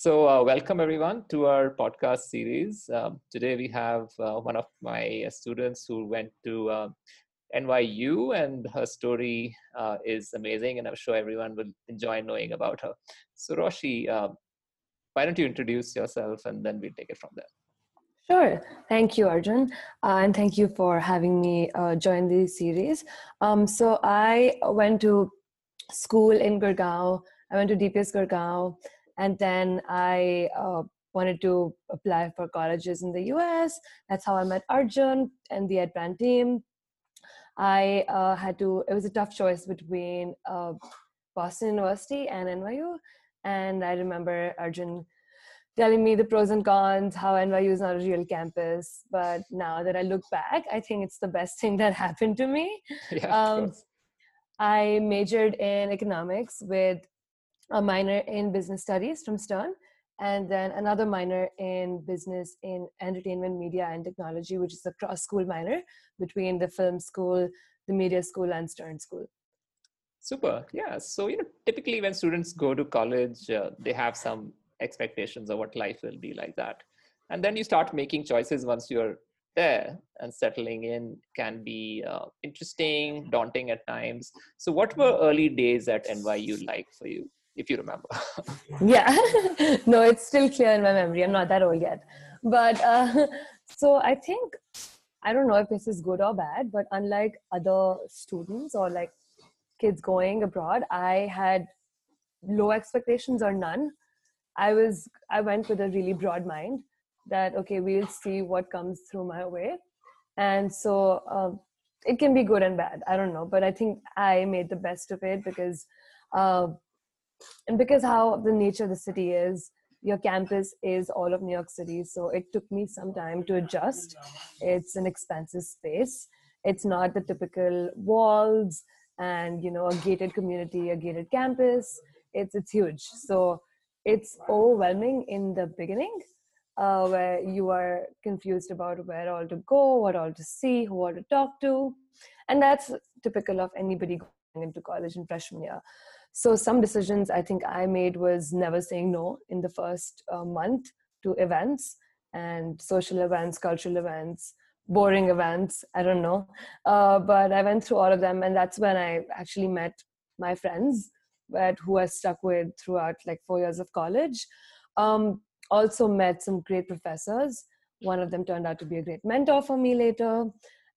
So, uh, welcome everyone to our podcast series. Um, today we have uh, one of my students who went to uh, NYU, and her story uh, is amazing, and I'm sure everyone will enjoy knowing about her. So, Roshi, um, why don't you introduce yourself and then we'll take it from there. Sure. Thank you, Arjun. Uh, and thank you for having me uh, join this series. Um, so I went to school in Gurgaon. I went to DPS Gurgaon. And then I uh, wanted to apply for colleges in the US. That's how I met Arjun and the EdBrand team. I uh, had to, it was a tough choice between uh, Boston University and NYU. And I remember Arjun telling me the pros and cons, how NYU is not a real campus. But now that I look back, I think it's the best thing that happened to me. Yeah, um, I majored in economics with a minor in business studies from Stern, and then another minor in business in entertainment, media, and technology, which is a cross school minor between the film school, the media school, and Stern school. Super. Yeah. So, you know, typically when students go to college, uh, they have some expectations of what life will be like that. And then you start making choices once you're there and settling in can be uh, interesting, daunting at times. So, what were early days at NYU like for you? If you remember. yeah, no, it's still clear in my memory. I'm not that old yet. But uh, so I think, I don't know if this is good or bad, but unlike other students or like kids going abroad, I had low expectations or none. I was, I went with a really broad mind that, okay, we'll see what comes through my way. And so, uh, it can be good and bad. I don't know, but I think I made the best of it because uh, and because how the nature of the city is your campus is all of new york city so it took me some time to adjust. It's an expensive space. It's not the typical walls and you know a gated community a gated campus. It's it's huge. So it's overwhelming in the beginning uh, where you are confused about where all to go what all to see who all to talk to. And that's typical of anybody going into college in freshman year so some decisions I think I made was never saying no in the first uh, month to events and social events, cultural events, boring events. I don't know, uh, but I went through all of them, and that's when I actually met my friends, but who I stuck with throughout like four years of college. Um, also met some great professors. One of them turned out to be a great mentor for me later.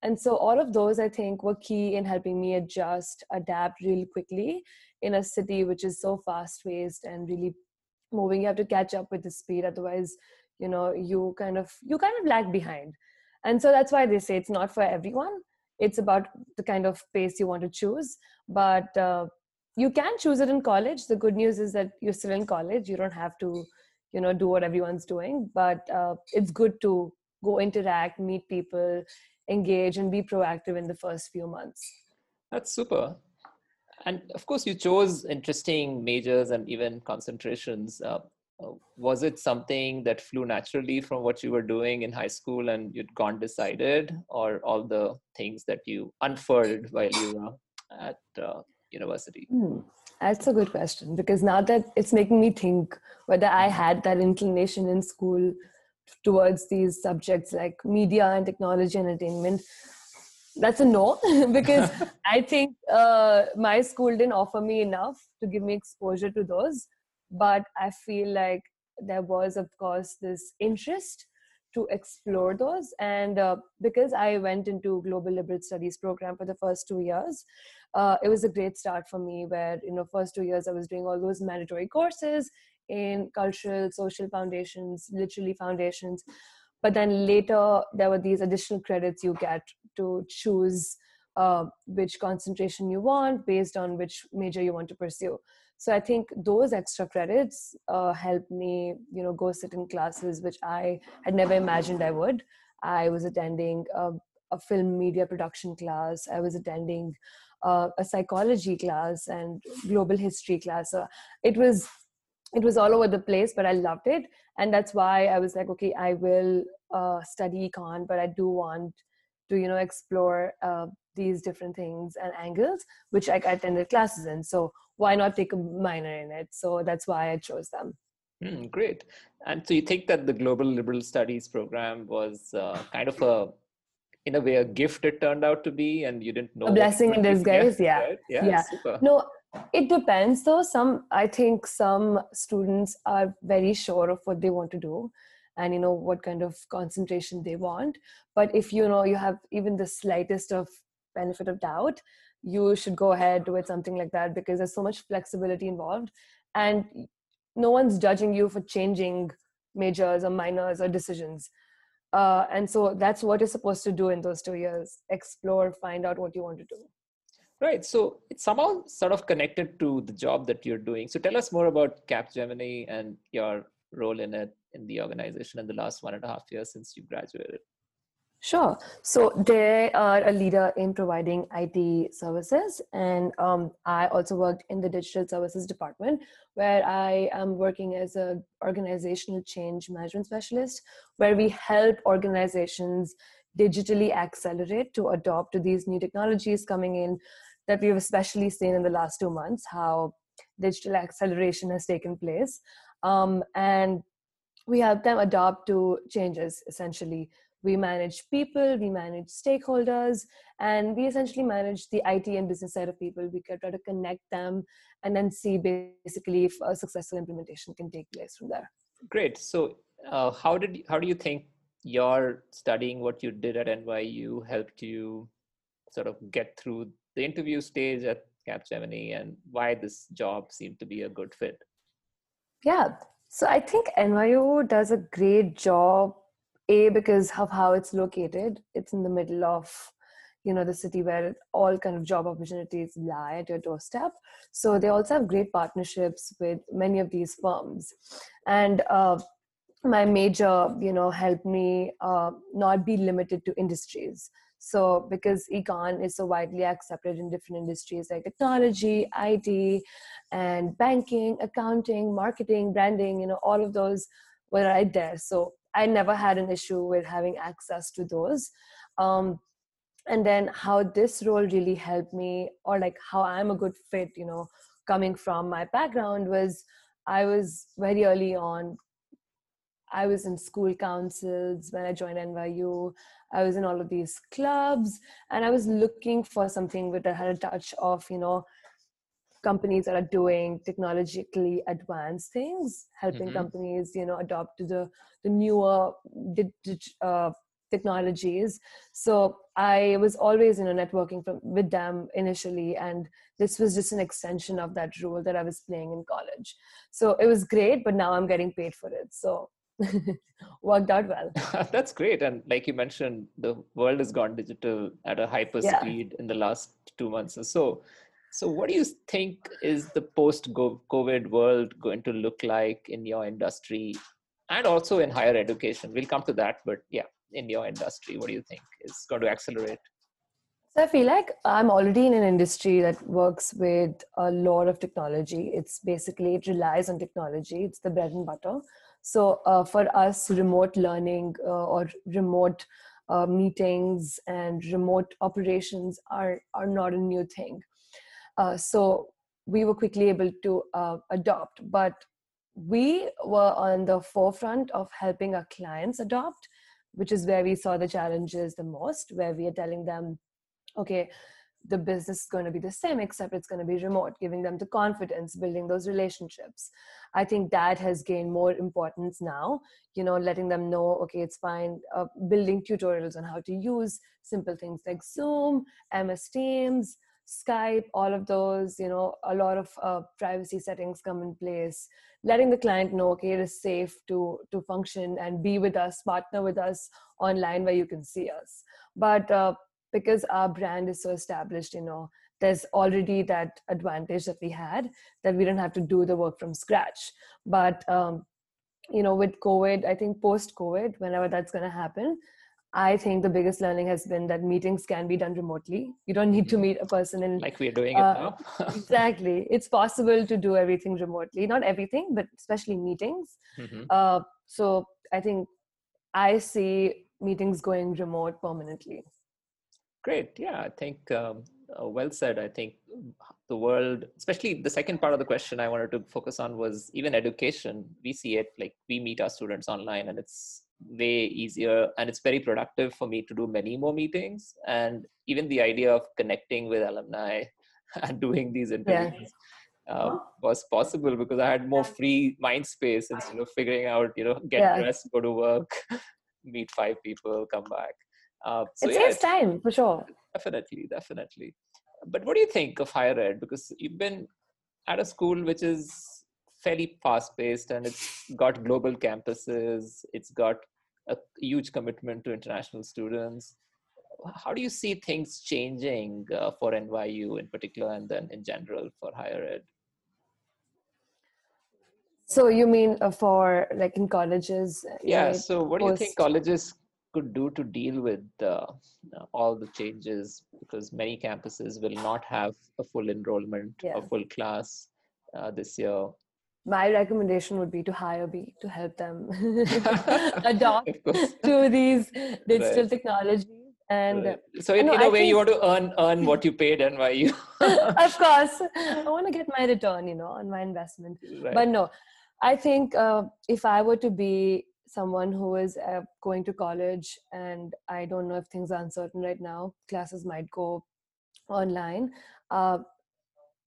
And so all of those I think were key in helping me adjust, adapt really quickly in a city which is so fast paced and really moving. You have to catch up with the speed otherwise you know you kind of you kind of lag behind. And so that's why they say it's not for everyone. It's about the kind of pace you want to choose. But uh, you can choose it in college. The good news is that you're still in college. You don't have to you know do what everyone's doing. But uh, it's good to go interact meet people engage and be proactive in the first few months. That's super. And of course you chose interesting majors and even concentrations. Uh, uh, was it something that flew naturally from what you were doing in high school and you'd gone decided or all the things that you unfurled while you were at uh, university? Hmm. that's a good question because now that it's making me think whether i had that inclination in school towards these subjects like media and technology and entertainment that's a no. Because i think uh, my school didn't offer me enough to give me exposure to those. But i feel like there was of course this interest to explore those. And uh, because i went into global liberal studies program for the first two years uh, it was a great start for me where you know first two years i was doing all those mandatory courses in cultural social foundations literally foundations. But then later there were these additional credits you get to choose uh, which concentration you want based on which major you want to pursue. So i think those extra credits uh, helped me you know go sit in classes which i had never imagined i would. I was attending a, a film media production class. I was attending uh, a psychology class and global history class. So it was it was all over the place but i loved it and that's why i was like okay i will uh, study econ but i do want to you know explore uh, these different things and angles which I, I attended classes in so why not take a minor in it so that's why i chose them Mm, great. And so you think that the Global Liberal Studies program was uh, kind of a, in a way, a gift it turned out to be, and you didn't know a blessing in disguise. Yeah, yeah, yeah. Super. No, it depends though. Some I think some students are very sure of what they want to do, and you know what kind of concentration they want. But if you know you have even the slightest of benefit of doubt, you should go ahead with something like that because there's so much flexibility involved and no one's judging you for changing majors or minors or decisions uh, and so that's what you're supposed to do in those two years explore find out what you want to do right so it's somehow sort of connected to the job that you're doing so tell us more about capgemini and your role in it in the organization in the last one and a half years since you graduated Sure. So they are a leader in providing IT services, and um, I also worked in the digital services department, where I am working as an organizational change management specialist, where we help organizations digitally accelerate to adopt to these new technologies coming in that we've especially seen in the last two months how digital acceleration has taken place. Um, and we help them adopt to changes essentially. We manage people we manage stakeholders and we essentially manage the it and business side of people. We try to connect them and then see basically if a successful implementation can take place from there. Great. So uh, how did how do you think your studying what you did at nyu helped you sort of get through the interview stage at capgemini and why this job seemed to be a good fit. Yeah. So i think nyu does a great job a because of how it's located. It's in the middle of you know the city where all kind of job opportunities lie at your doorstep. So they also have great partnerships with many of these firms. And uh, my major you know helped me uh, not be limited to industries so because econ is so widely accepted in different industries like technology it and banking accounting marketing branding you know all of those were right there so I never had an issue with having access to those. Um, and then how this role really helped me, or like how I'm a good fit, you know, coming from my background was I was very early on. I was in school councils when I joined NYU. I was in all of these clubs, and I was looking for something that had a touch of, you know, companies that are doing technologically advanced things helping mm-hmm. companies you know adopt to the the newer uh, technologies so i was always you know networking from with them initially and this was just an extension of that role that i was playing in college so it was great but now i'm getting paid for it so worked out well that's great and like you mentioned the world has gone digital at a hyper yeah. speed in the last two months or so so, what do you think is the post COVID world going to look like in your industry and also in higher education? We'll come to that, but yeah, in your industry, what do you think is going to accelerate? So, I feel like I'm already in an industry that works with a lot of technology. It's basically, it relies on technology, it's the bread and butter. So, uh, for us, remote learning uh, or remote uh, meetings and remote operations are, are not a new thing. Uh, so we were quickly able to uh, adopt, but we were on the forefront of helping our clients adopt, which is where we saw the challenges the most, where we are telling them, okay, the business is going to be the same except it's going to be remote giving them the confidence building those relationships i think that has gained more importance now you know letting them know okay it's fine uh, building tutorials on how to use simple things like zoom ms teams Skype, all of those, you know, a lot of uh, privacy settings come in place, letting the client know, okay, it is safe to to function and be with us, partner with us online where you can see us. But uh, because our brand is so established, you know, there's already that advantage that we had that we didn't have to do the work from scratch. But um, you know, with COVID, I think post COVID, whenever that's going to happen, I think the biggest learning has been that meetings can be done remotely. You don't need to mm-hmm. meet a person in like we're doing uh, it now. exactly, it's possible to do everything remotely. Not everything, but especially meetings. Mm-hmm. Uh, so I think I see meetings going remote permanently. Great. Yeah, I think um, uh, well said. I think the world, especially the second part of the question I wanted to focus on was even education. We see it like we meet our students online and it's way easier and it's very productive for me to do many more meetings. And even the idea of connecting with alumni and doing these interviews. Yeah. Uh, was possible because I had more free mind space instead of figuring out, you know, get yeah. dressed, go to work, meet five people, come back. Uh, so it yeah, saves time for sure. Definitely, definitely. But what do you think of higher ed? Because you've been at a school which is fairly fast paced and it's got global campuses, it's got a huge commitment to international students. How do you see things changing uh, for NYU in particular and then in general for higher ed? So you mean uh, for like in colleges? Yeah. Right, so what do you think colleges could do to deal with uh, all the changes because many campuses will not have a full enrollment yeah. a full class uh, this year my recommendation would be to hire me to help them adopt to these digital right. technologies and right. so in, in a way think, you want to earn earn what you paid nyu of course i want to get my return you know on my investment right. but no i think uh, if i were to be someone who is uh, going to college and i don't know if things are uncertain right now classes might go online uh,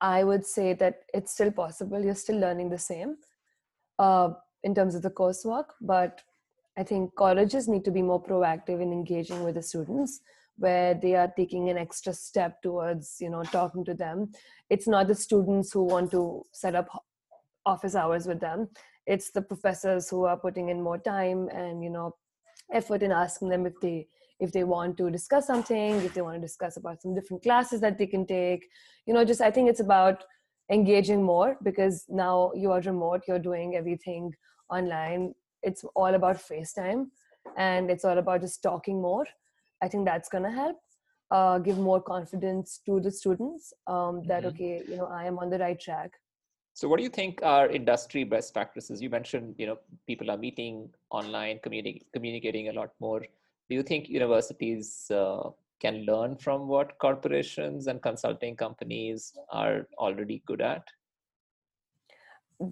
i would say that it's still possible you're still learning the same uh, in terms of the coursework but i think colleges need to be more proactive in engaging with the students where they are taking an extra step towards you know talking to them. It's not the students who want to set up office hours with them it's the professors who are putting in more time and you know effort in asking them if they if they want to discuss something if they want to discuss about some different classes that they can take. You know just i think it's about engaging more because now you are remote you're doing everything online. It's all about facetime and it's all about just talking more. I think that's going to help uh, give more confidence to the students um, that mm-hmm. okay you know i am on the right track so what do you think are industry best practices? You mentioned, you know, people are meeting online, communi- communicating a lot more. Do you think universities uh, can learn from what corporations and consulting companies are already good at?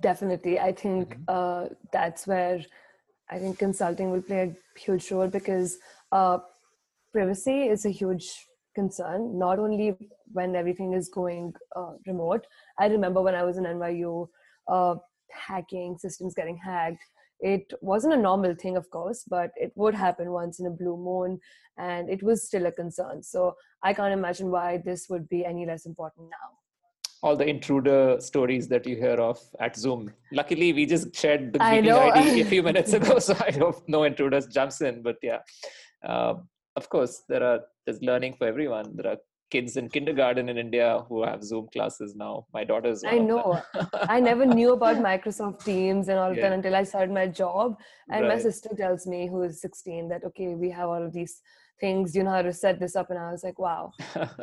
Definitely. I think mm-hmm. uh, that's where I think consulting will play a huge role because uh, privacy is a huge concern, not only when everything is going uh, remote. I remember when I was in NYU, uh, hacking, systems getting hacked. It wasn't a normal thing, of course, but it would happen once in a blue moon, and it was still a concern. So I can't imagine why this would be any less important now all the intruder stories that you hear of at Zoom. Luckily, we just shared the meeting ID a few minutes ago, so I hope no intruders jumps in. But yeah, uh, of course, there are there's learning for everyone. There are kids in kindergarten in India who have Zoom classes now. My daughter's. I know. I never knew about Microsoft Teams and all of yeah. that until I started my job. And right. my sister tells me, who is 16, that okay, we have all of these things. You know how to set this up, and I was like, wow,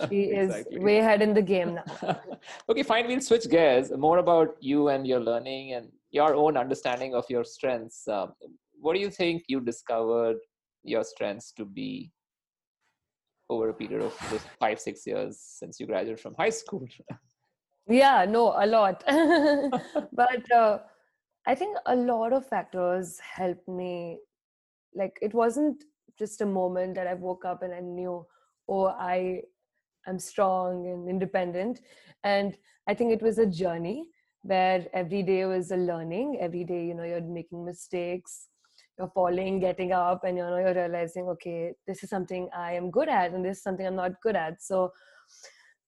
she is way ahead in the game now. okay, fine. We'll switch gears. More about you and your learning and your own understanding of your strengths. Um, what do you think you discovered your strengths to be over a period of those five six years since you graduated from high school. Yeah no a lot. But uh, i think a lot of factors helped me. Like it wasn't just a moment that i woke up and i knew oh i am strong and independent. And i think it was a journey where every day was a learning. Every day you know you're making mistakes you're falling getting up and you know you're realizing okay this is something i am good at and this is something i'm not good at. So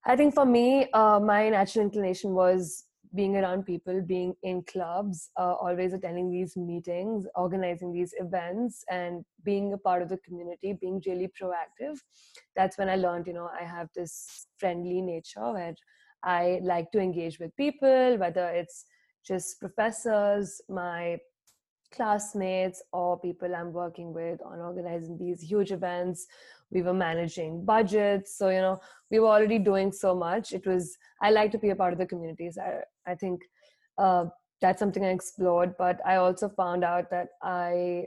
i think for me uh, my natural inclination was being around people being in clubs uh, always attending these meetings organizing these events and being a part of the community being really proactive. That's when i learned you know i have this friendly nature where i like to engage with people whether it's just professors my classmates or people I'm working with on organizing these huge events. We were managing budgets. So, you know, we were already doing so much. It was, I like to be a part of the communities. I, I think uh, that's something I explored, but I also found out that I,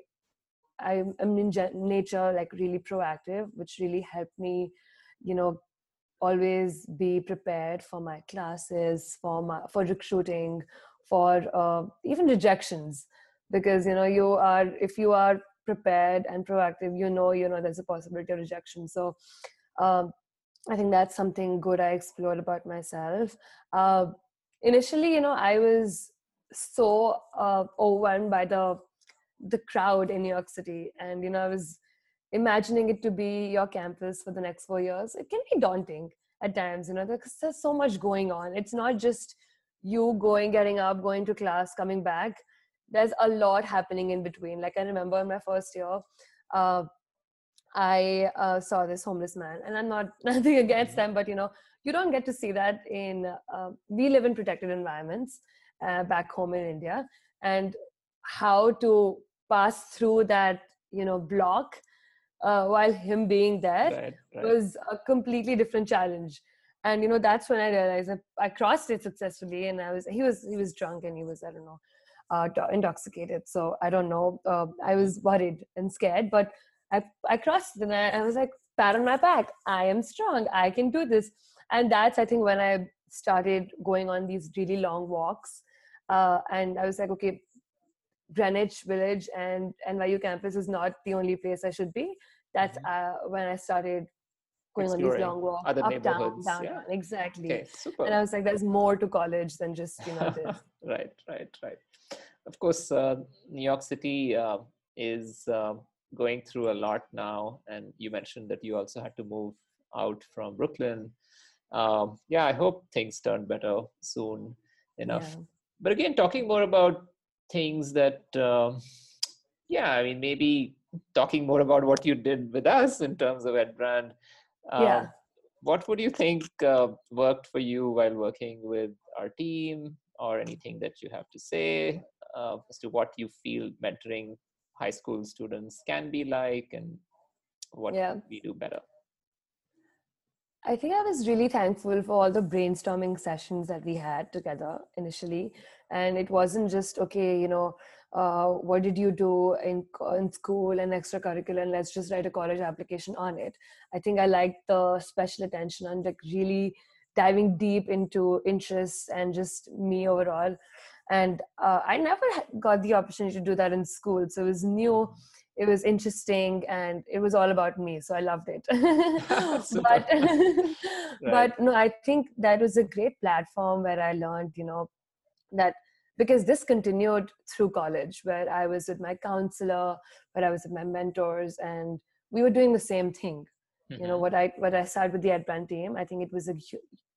I am in nature like really proactive, which really helped me, you know, always be prepared for my classes, for my for recruiting, for uh, even rejections, because you know you are if you are prepared and proactive, you know you know there's a possibility of rejection. So. Um, I think that's something good I explored about myself. Uh, initially, you know, I was so uh, overwhelmed by the the crowd in New York City, and you know, I was imagining it to be your campus for the next four years. It can be daunting at times, you know, because there's so much going on. It's not just you going, getting up, going to class, coming back. There's a lot happening in between. Like I remember in my first year, uh, I uh, saw this homeless man, and I'm not nothing against mm-hmm. them, but you know, you don't get to see that in. Uh, we live in protected environments uh, back home in India, and how to pass through that, you know, block uh, while him being there right, right. was a completely different challenge. And you know, that's when I realized I, I crossed it successfully, and I was he was he was drunk and he was I don't know uh, intoxicated. So I don't know. Uh, I was worried and scared, but I, I crossed and I, I was like, pat on my back. I am strong. I can do this. And that's, I think, when I started going on these really long walks. Uh, and I was like, okay, Greenwich Village and NYU campus is not the only place I should be. That's mm-hmm. uh, when I started going Exploring on these long walks other up down down yeah. exactly okay, and i was like there's more to college than just you know this right right right of course uh, new york city uh, is uh, going through a lot now. And you mentioned that you also had to move out from Brooklyn. Um, yeah, I hope things turn better soon enough. Yeah. But again, talking more about things that, uh, yeah, I mean, maybe talking more about what you did with us in terms of Edbrand. Um, yeah. What would you think uh, worked for you while working with our team, or anything that you have to say uh, as to what you feel mentoring high school students can be like and what yeah. we do better I think I was really thankful for all the brainstorming sessions that we had together initially. And it wasn't just, okay, you know, uh, what did you do in, in school and extracurricular, and let's just write a college application on it. I think I liked the special attention on like really diving deep into interests and just me overall and uh, i never got the opportunity to do that in school so it was new it was interesting and it was all about me so i loved it but right. but no i think that was a great platform where i learned you know that because this continued through college where i was with my counselor where i was with my mentors and we were doing the same thing mm-hmm. you know mm-hmm. what i what i started with the Edbrand team i think it was a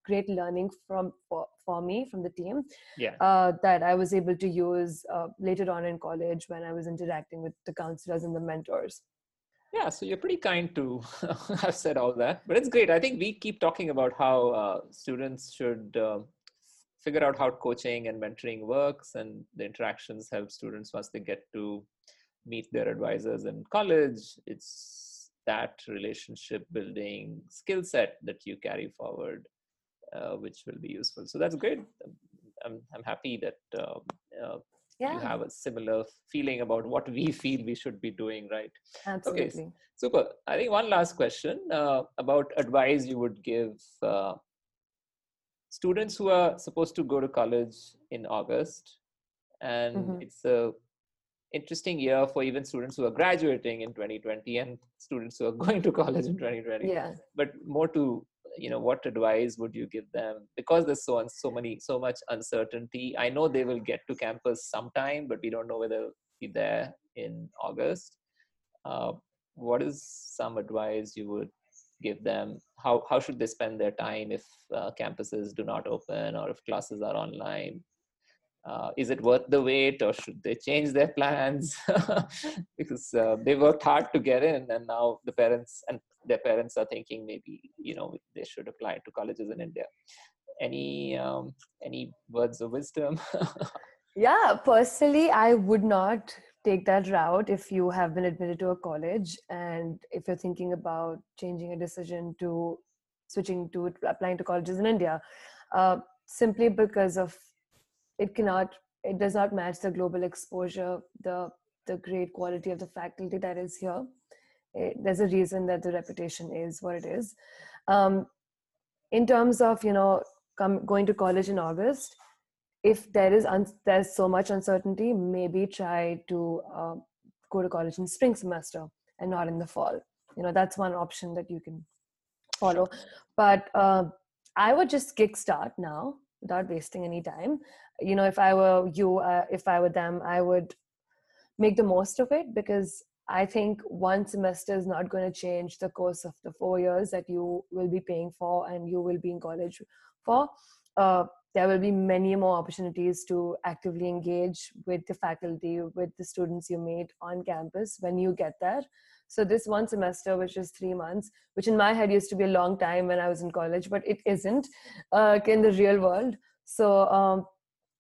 great learning from for, for me from the team yeah. uh, that I was able to use uh, later on in college when I was interacting with the counselors and the mentors. Yeah, so you're pretty kind to have said all that, but it's great. I think we keep talking about how uh, students should uh, figure out how coaching and mentoring works, and the interactions help students once they get to meet their advisors in college. It's that relationship building skill set that you carry forward which will be useful. So that's great. I'm, I'm happy that uh, uh, yeah. you have a similar feeling about what we feel we should be doing, right? Absolutely. Okay, super. I think one last question uh, about advice you would give uh, students who are supposed to go to college in August, and mm-hmm. it's a interesting year for even students who are graduating in 2020 and students who are going to college in 2020 yeah but more to you know what advice would you give them? Because there's so so many so much uncertainty. I know they will get to campus sometime but we don't know whether be there in august. Uh, what is some advice you would give them? How how should they spend their time if uh, campuses do not open or if classes are online uh, is it worth the wait or should they change their plans? Because uh, they worked hard to get in and now the parents and their parents are thinking maybe you know they should apply to colleges in india. Any um, any words of wisdom? Yeah personally i would not take that route if you have been admitted to a college and if you're thinking about changing a decision to switching to applying to colleges in india. Uh, simply because of it cannot it does not match the global exposure the the great quality of the faculty that is here. It, there's a reason that the reputation is what it is. Um, in terms of you know come, going to college in august if there is un- there's so much uncertainty maybe try to uh, go to college in spring semester and not in the fall. You know that's one option that you can follow. But uh, i would just kickstart now without wasting any time you know if i were you uh, if i were them i would make the most of it because I think one semester is not going to change the course of the four years that you will be paying for and you will be in college for. Uh, there will be many more opportunities to actively engage with the faculty, with the students you meet on campus when you get there. So, this one semester, which is three months, which in my head used to be a long time when I was in college, but it isn't uh, in the real world. So, um,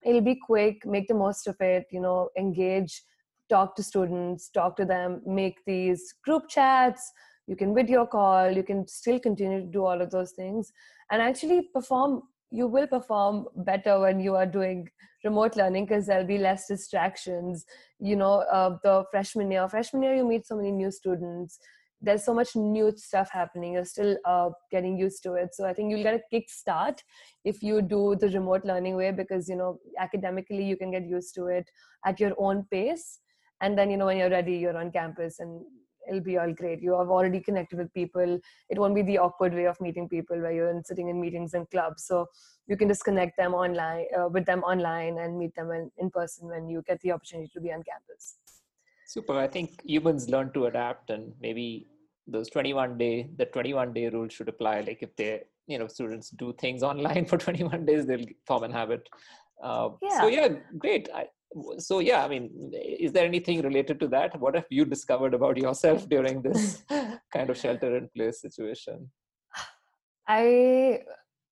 it'll be quick, make the most of it, you know, engage talk to students, talk to them, make these group chats. You can video call, you can still continue to do all of those things and actually perform. You will perform better when you are doing remote learning because there'll be less distractions. You know, uh, the freshman year, freshman year, you meet so many new students. There's so much new stuff happening. You're still uh, getting used to it. So I think you'll get a kick start if you do the remote learning way because, you know, academically you can get used to it at your own pace and then you know when you're ready you're on campus and it'll be all great. You have already connected with people. It won't be the awkward way of meeting people where you're in, sitting in meetings and clubs. So you can just connect them online uh, with them online and meet them in, in person when you get the opportunity to be on campus. Super. I think humans learn to adapt and maybe those 21 day the 21 day rule should apply. Like if they you know students do things online for 21 days they'll form an habit. Uh, yeah. so yeah great. I, so yeah i mean is there anything related to that? What have you discovered about yourself during this kind of shelter in place situation? I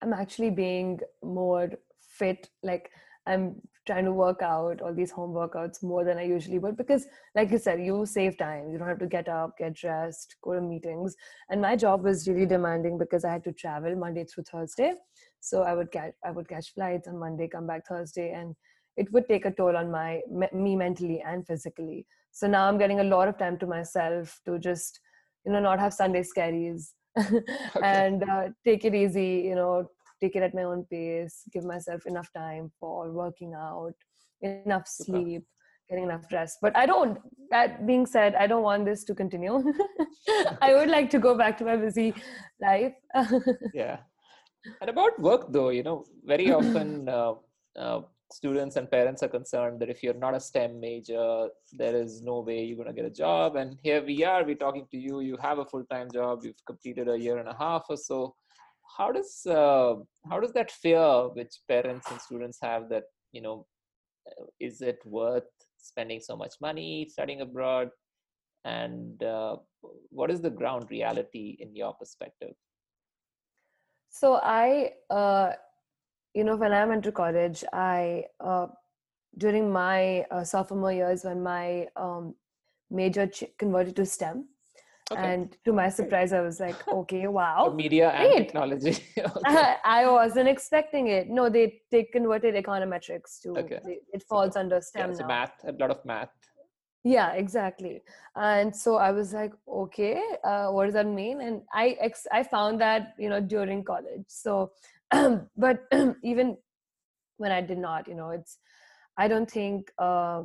am actually being more fit like i'm trying to work out all these home workouts more than i usually would because like you said you save time. You don't have to get up get dressed go to meetings. And my job was really demanding because i had to travel monday through thursday. So i would catch i would catch flights on monday come back thursday and it would take a toll on my me mentally and physically. So now i'm getting a lot of time to myself to just you know not have sunday scaries okay. and uh, take it easy you know take it at my own pace give myself enough time for working out enough sleep getting enough rest. But i don't that being said i don't want this to continue. I would like to go back to my busy life. Yeah. And about work though you know very often uh, uh, students and parents are concerned that if you're not a STEM major, there is no way you're going to get a job. And here we are, we're talking to you. You have a full-time job. You've completed a year and a half or so. How does uh, how does that fear which parents and students have that you know uh, is it worth spending so much money studying abroad? And uh, what is the ground reality in your perspective? So I uh, you know, when I went to college, I uh, during my uh, sophomore years when my um, major ch- converted to STEM. Okay. And to my surprise, I was like, okay, wow. media and technology. okay. I, wasn't expecting it. No, they, they converted econometrics to, okay. They, it falls under STEM yeah, now. math, a lot of math. Yeah, exactly. And so I was like, okay, uh, what does that mean? And I, ex- I found that, you know, during college. So but even when I did not, you know, it's, I don't think uh,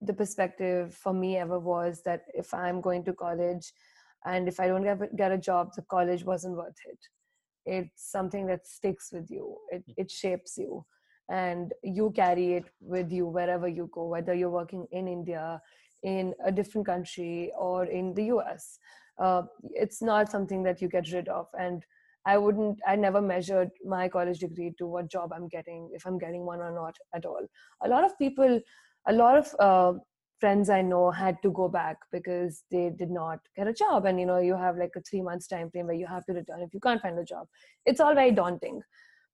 the perspective for me ever was that if I'm going to college and if I don't get, get a job, the college wasn't worth it. It's something that sticks with you, it, mm. it shapes you, and you carry it with you wherever you go, whether you're working in India, in a different country, or in the US. Uh, it's not something that you get rid of. And I wouldn't, I never measured my college degree to what job I'm getting, if I'm getting one or not at all. A lot of people, a lot of uh, friends I know had to go back because they did not get a job. And, you know, you have like a three months time frame where you have to return if you can't find a job. It's all very daunting.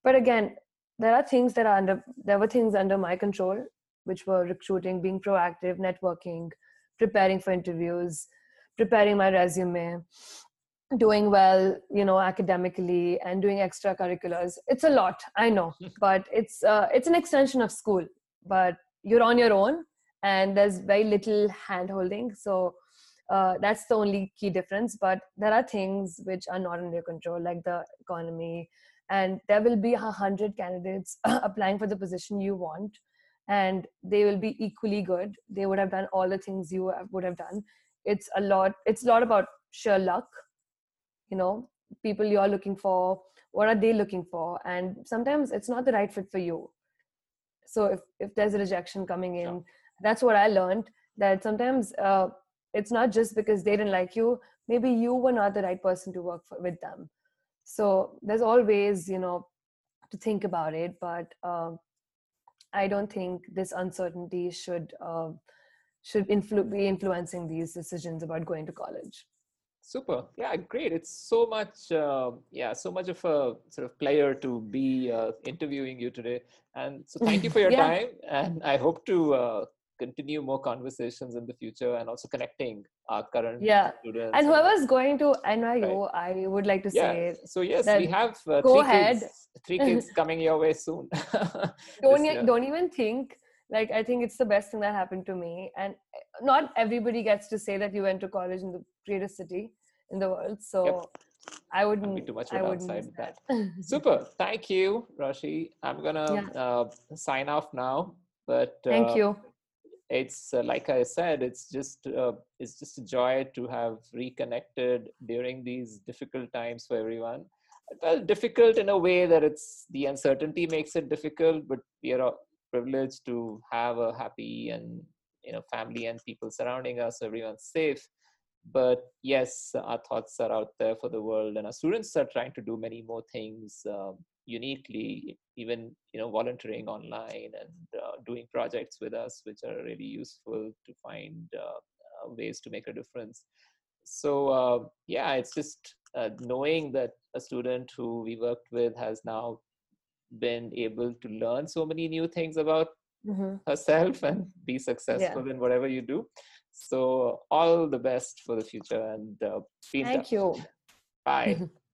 But again, there are things that are under, there were things under my control, which were recruiting, being proactive, networking, preparing for interviews, preparing my resume doing well you know academically and doing extracurriculars. It's a lot i know but it's uh, it's an extension of school. But you're on your own and there's very little hand holding so uh, that's the only key difference. But there are things which are not in your control like the economy. And there will be a hundred candidates applying for the position you want. And they will be equally good. They would have done all the things you would have done. It's a lot it's a lot about sheer luck you know people you're looking for what are they looking for? And sometimes it's not the right fit for you. So if, if there's a rejection coming in yeah. that's what i learned that sometimes uh, it's not just because they didn't like you maybe you were not the right person to work for, with them. So there's always you know to think about it but uh, i don't think this uncertainty should uh, should influ- be influencing these decisions about going to college super yeah great it's so much uh, yeah so much of a sort of player to be uh, interviewing you today and so thank you for your yeah. time and i hope to uh, continue more conversations in the future and also connecting our current yeah. students. And whoever's going to NYU, right. I would like to yeah. say. So yes, we have uh, go three ahead. Kids, three kids coming your way soon. don't y- don't even think. Like I think it's the best thing that happened to me, and not everybody gets to say that you went to college in the greatest city in the world. So. Yep. I wouldn't be too much of outside that. that. Super. Thank you, Rashi. I'm gonna yeah. uh, sign off now. But uh, thank you it's uh, like I said, it's just uh, it's just a joy to have reconnected during these difficult times for everyone. Well, difficult in a way that it's the uncertainty makes it difficult, but we are privileged to have a happy and you know family and people surrounding us. Everyone's safe, but yes, our thoughts are out there for the world, and our students are trying to do many more things. Um, uniquely even you know volunteering online and uh, doing projects with us which are really useful to find uh, uh ways to make a difference so uh, yeah it's just uh, knowing that a student who we worked with has now been able to learn so many new things about mm-hmm. herself and be successful yeah. in whatever you do so all the best for the future and uh, thank you. Bye